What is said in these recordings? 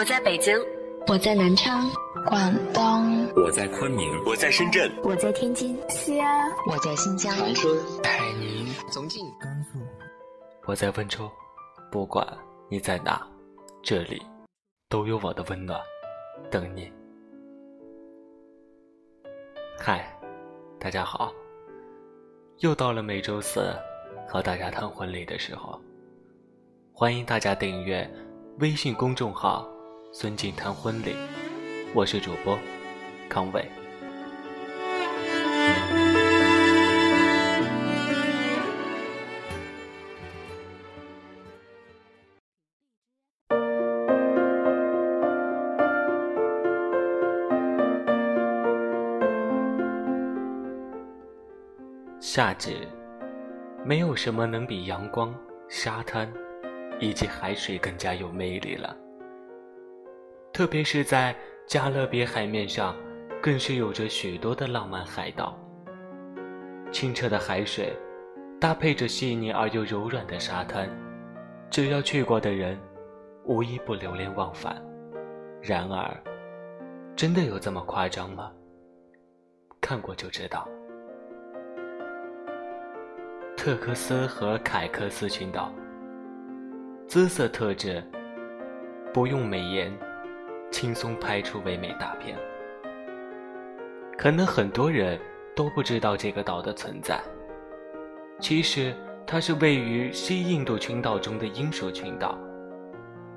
我在北京，我在南昌，广东，我在昆明，我在深圳，我在天津，西安，我在新疆，长春，海宁，重庆，甘肃，我在温州。不管你在哪，这里都有我的温暖等你。嗨，大家好，又到了每周四和大家谈婚礼的时候，欢迎大家订阅微信公众号“孙静谈婚礼”，我是主播康伟。夏季，没有什么能比阳光、沙滩以及海水更加有魅力了。特别是在加勒比海面上，更是有着许多的浪漫海岛。清澈的海水，搭配着细腻而又柔软的沙滩，只要去过的人，无一不流连忘返。然而，真的有这么夸张吗？看过就知道。特克斯和凯克斯群岛，姿色特质，不用美颜，轻松拍出唯美大片。可能很多人都不知道这个岛的存在。其实它是位于西印度群岛中的英属群岛，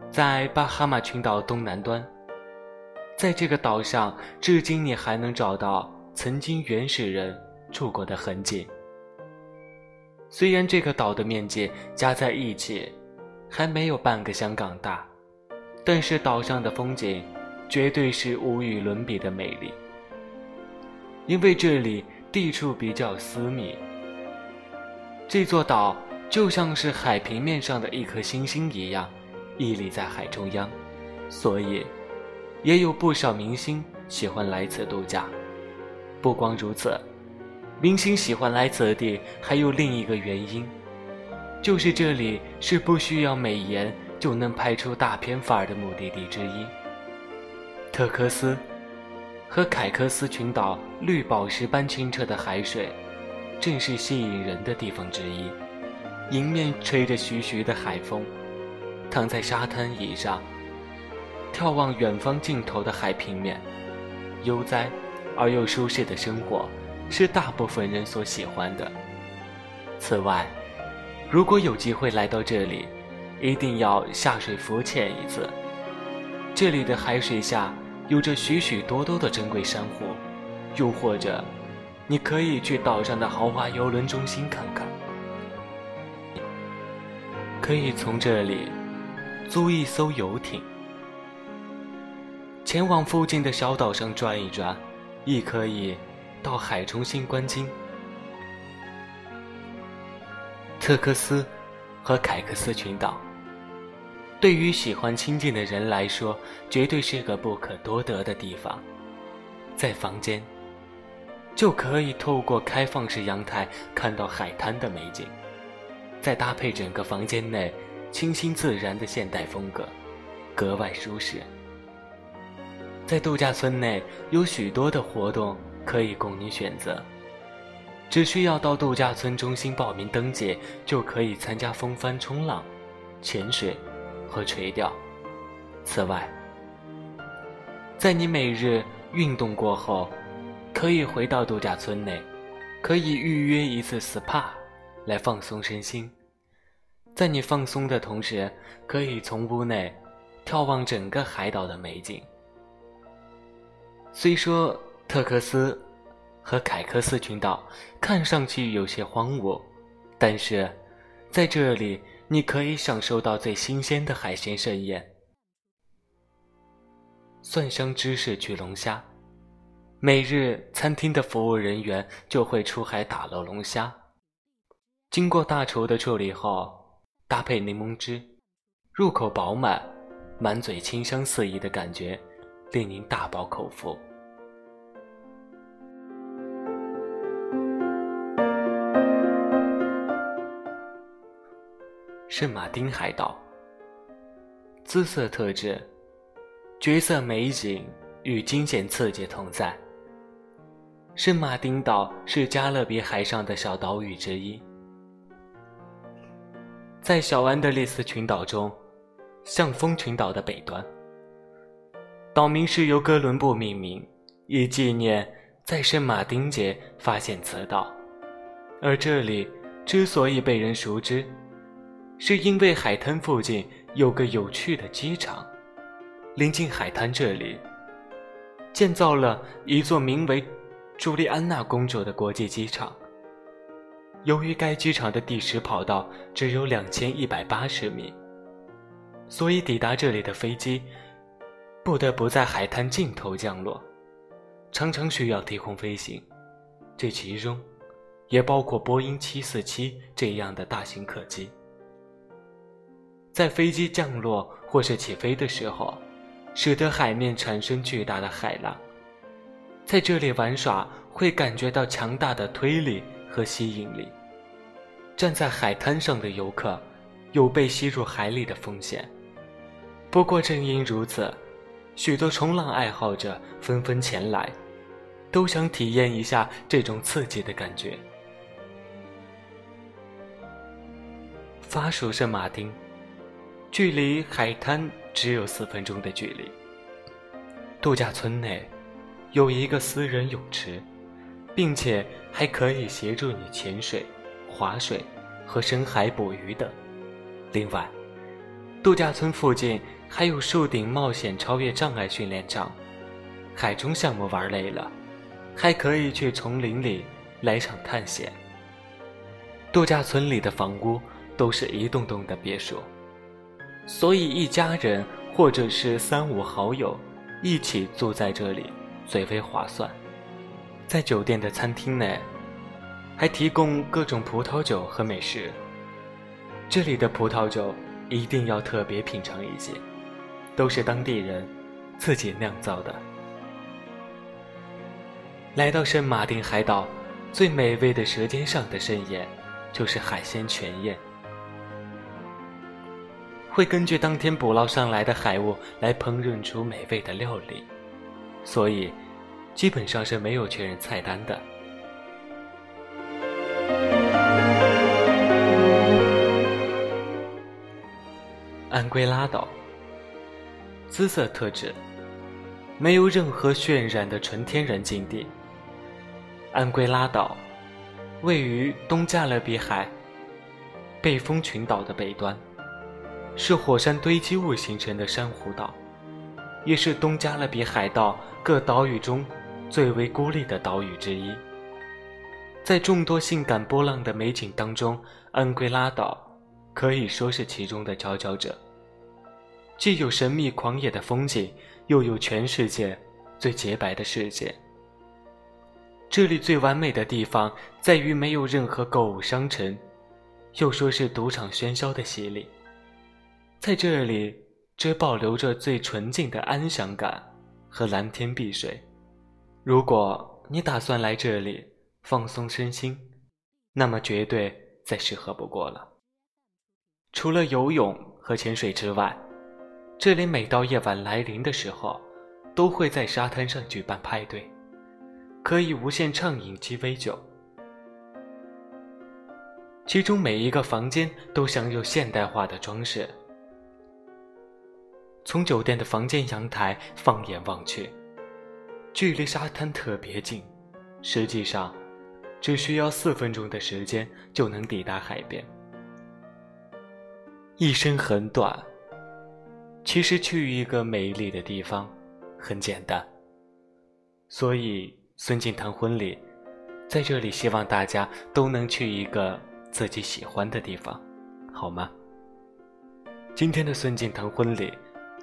在巴哈马群岛东南端。在这个岛上，至今你还能找到曾经原始人住过的痕迹。虽然这个岛的面积加在一起，还没有半个香港大，但是岛上的风景，绝对是无与伦比的美丽。因为这里地处比较私密，这座岛就像是海平面上的一颗星星一样，屹立在海中央，所以，也有不少明星喜欢来此度假。不光如此。明星喜欢来此地，还有另一个原因，就是这里是不需要美颜就能拍出大片范儿的目的地之一。特克斯和凯克斯群岛绿宝石般清澈的海水，正是吸引人的地方之一。迎面吹着徐徐的海风，躺在沙滩椅上，眺望远方尽头的海平面，悠哉而又舒适的生活。是大部分人所喜欢的。此外，如果有机会来到这里，一定要下水浮潜一次。这里的海水下有着许许多多的珍贵珊瑚，又或者，你可以去岛上的豪华游轮中心看看。可以从这里租一艘游艇，前往附近的小岛上转一转，亦可以。到海中心观鲸，特克斯和凯克斯群岛，对于喜欢清静的人来说，绝对是个不可多得的地方。在房间，就可以透过开放式阳台看到海滩的美景，再搭配整个房间内清新自然的现代风格，格外舒适。在度假村内有许多的活动。可以供你选择，只需要到度假村中心报名登记，就可以参加风帆冲浪、潜水和垂钓。此外，在你每日运动过后，可以回到度假村内，可以预约一次 SPA 来放松身心。在你放松的同时，可以从屋内眺望整个海岛的美景。虽说。特克斯和凯克斯群岛看上去有些荒芜，但是在这里你可以享受到最新鲜的海鲜盛宴——蒜香芝士焗龙虾。每日餐厅的服务人员就会出海打捞龙虾，经过大厨的处理后，搭配柠檬汁，入口饱满，满嘴清香四溢的感觉，令您大饱口福。圣马丁海岛，姿色特质，绝色美景与惊险刺激同在。圣马丁岛是加勒比海上的小岛屿之一，在小安德烈斯群岛中，向风群岛的北端。岛名是由哥伦布命名，以纪念在圣马丁节发现此岛。而这里之所以被人熟知，是因为海滩附近有个有趣的机场。临近海滩这里，建造了一座名为。朱莉安娜公主的国际机场。由于该机场的地实跑道只有两千一百八十米，所以抵达这里的飞机不得不在海滩尽头降落，常常需要低空飞行。这其中也包括波音七四七这样的大型客机。在飞机降落或是起飞的时候，使得海面产生巨大的海浪。在这里玩耍会感觉到强大的推力和吸引力。站在海滩上的游客有被吸入海里的风险。不过正因如此，许多冲浪爱好者纷纷前来，都想体验一下这种刺激的感觉。法属圣马丁，距离海滩只有四分钟的距离。度假村内。有一个私人泳池，并且还可以协助你潜水、划水和深海捕鱼等。另外，度假村附近还有树顶冒险超越障碍训练场。海中项目玩累了，还可以去丛林里来场探险。度假村里的房屋都是一栋栋的别墅，所以一家人或者是三五好友一起住在这里。最为划算，在酒店的餐厅内，还提供各种葡萄酒和美食。这里的葡萄酒一定要特别品尝一些，都是当地人自己酿造的。来到圣马丁海岛，最美味的舌尖上的盛宴，就是海鲜全宴，会根据当天捕捞上来的海物来烹饪出美味的料理。所以，基本上是没有确认菜单的。安圭拉岛，姿色特质，没有任何渲染的纯天然境地。安圭拉岛位于东加勒比海背风群岛的北端，是火山堆积物形成的珊瑚岛。也是东加勒比海盗各岛屿中最为孤立的岛屿之一。在众多性感波浪的美景当中，安圭拉岛可以说是其中的佼佼者。既有神秘狂野的风景，又有全世界最洁白的世界。这里最完美的地方在于没有任何购物商城，又说是赌场喧嚣的洗礼。在这里。只保留着最纯净的安详感和蓝天碧水。如果你打算来这里放松身心，那么绝对再适合不过了。除了游泳和潜水之外，这里每到夜晚来临的时候，都会在沙滩上举办派对，可以无限畅饮鸡尾酒。其中每一个房间都享有现代化的装饰。从酒店的房间阳台放眼望去，距离沙滩特别近，实际上只需要四分钟的时间就能抵达海边。一生很短，其实去一个美丽的地方很简单。所以孙敬腾婚礼在这里，希望大家都能去一个自己喜欢的地方，好吗？今天的孙敬腾婚礼。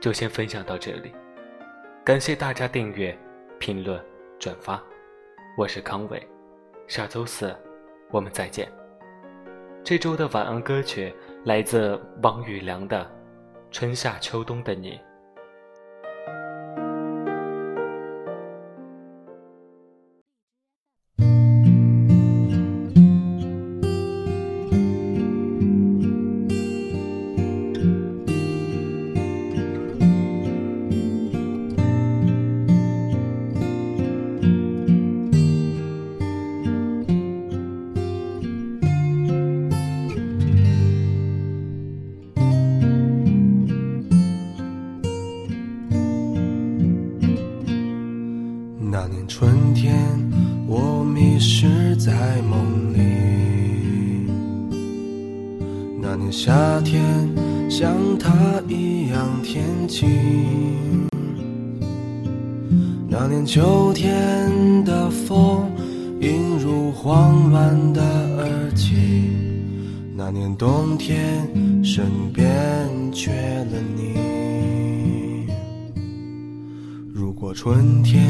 就先分享到这里，感谢大家订阅、评论、转发，我是康伟，下周四我们再见。这周的晚安歌曲来自王宇良的《春夏秋冬的你》。年夏天，像他一样天晴。那年秋天的风，映入慌乱的耳际。那年冬天，身边缺了你。如果春天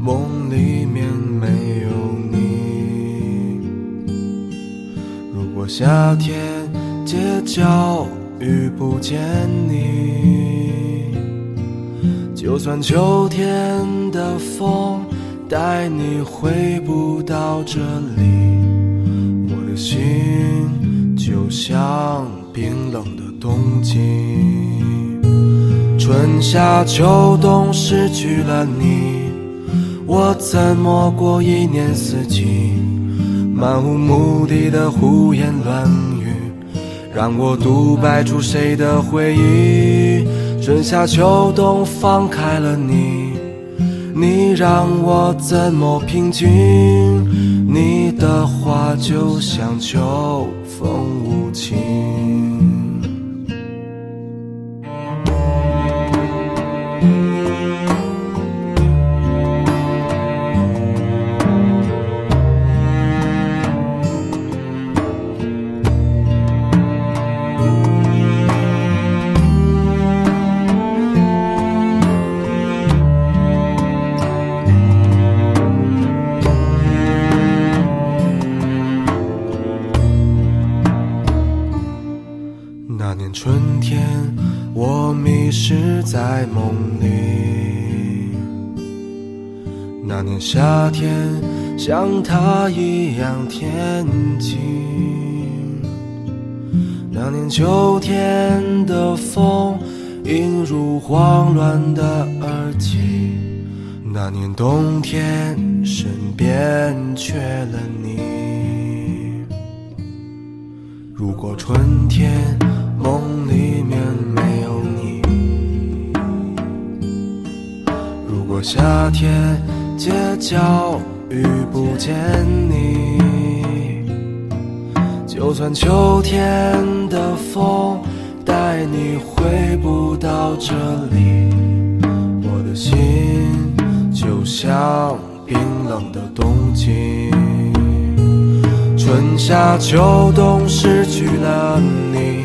梦里面没有你，如果夏天街角遇不见你，就算秋天的风带你回不到这里，我的心就像冰冷的冬季。春夏秋冬失去了你，我怎么过一年四季？漫无目的的胡言乱语，让我独白出谁的回忆？春夏秋冬放开了你，你让我怎么平静？你的话就像秋风无情。春天，我迷失在梦里。那年夏天，像他一样天晴。那年秋天的风，映入慌乱的耳际。那年冬天，身边缺了你。如果春天梦里面没有你，如果夏天街角遇不见你，就算秋天的风带你回不到这里，我的心就像冰冷的冬季。春夏秋冬失去了你，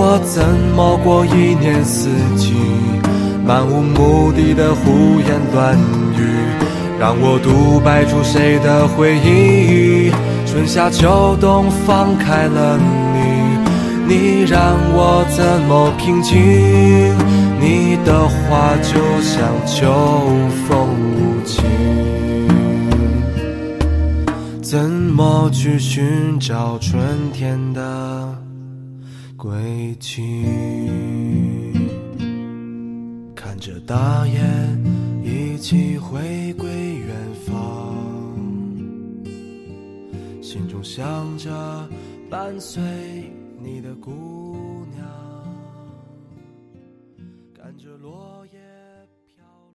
我怎么过一年四季？漫无目的的胡言乱语，让我独白出谁的回忆？春夏秋冬放开了你，你让我怎么平静？你的话就像秋风无情。怎么去寻找春天的归去？看着大雁一起回归远方，心中想着伴随你的故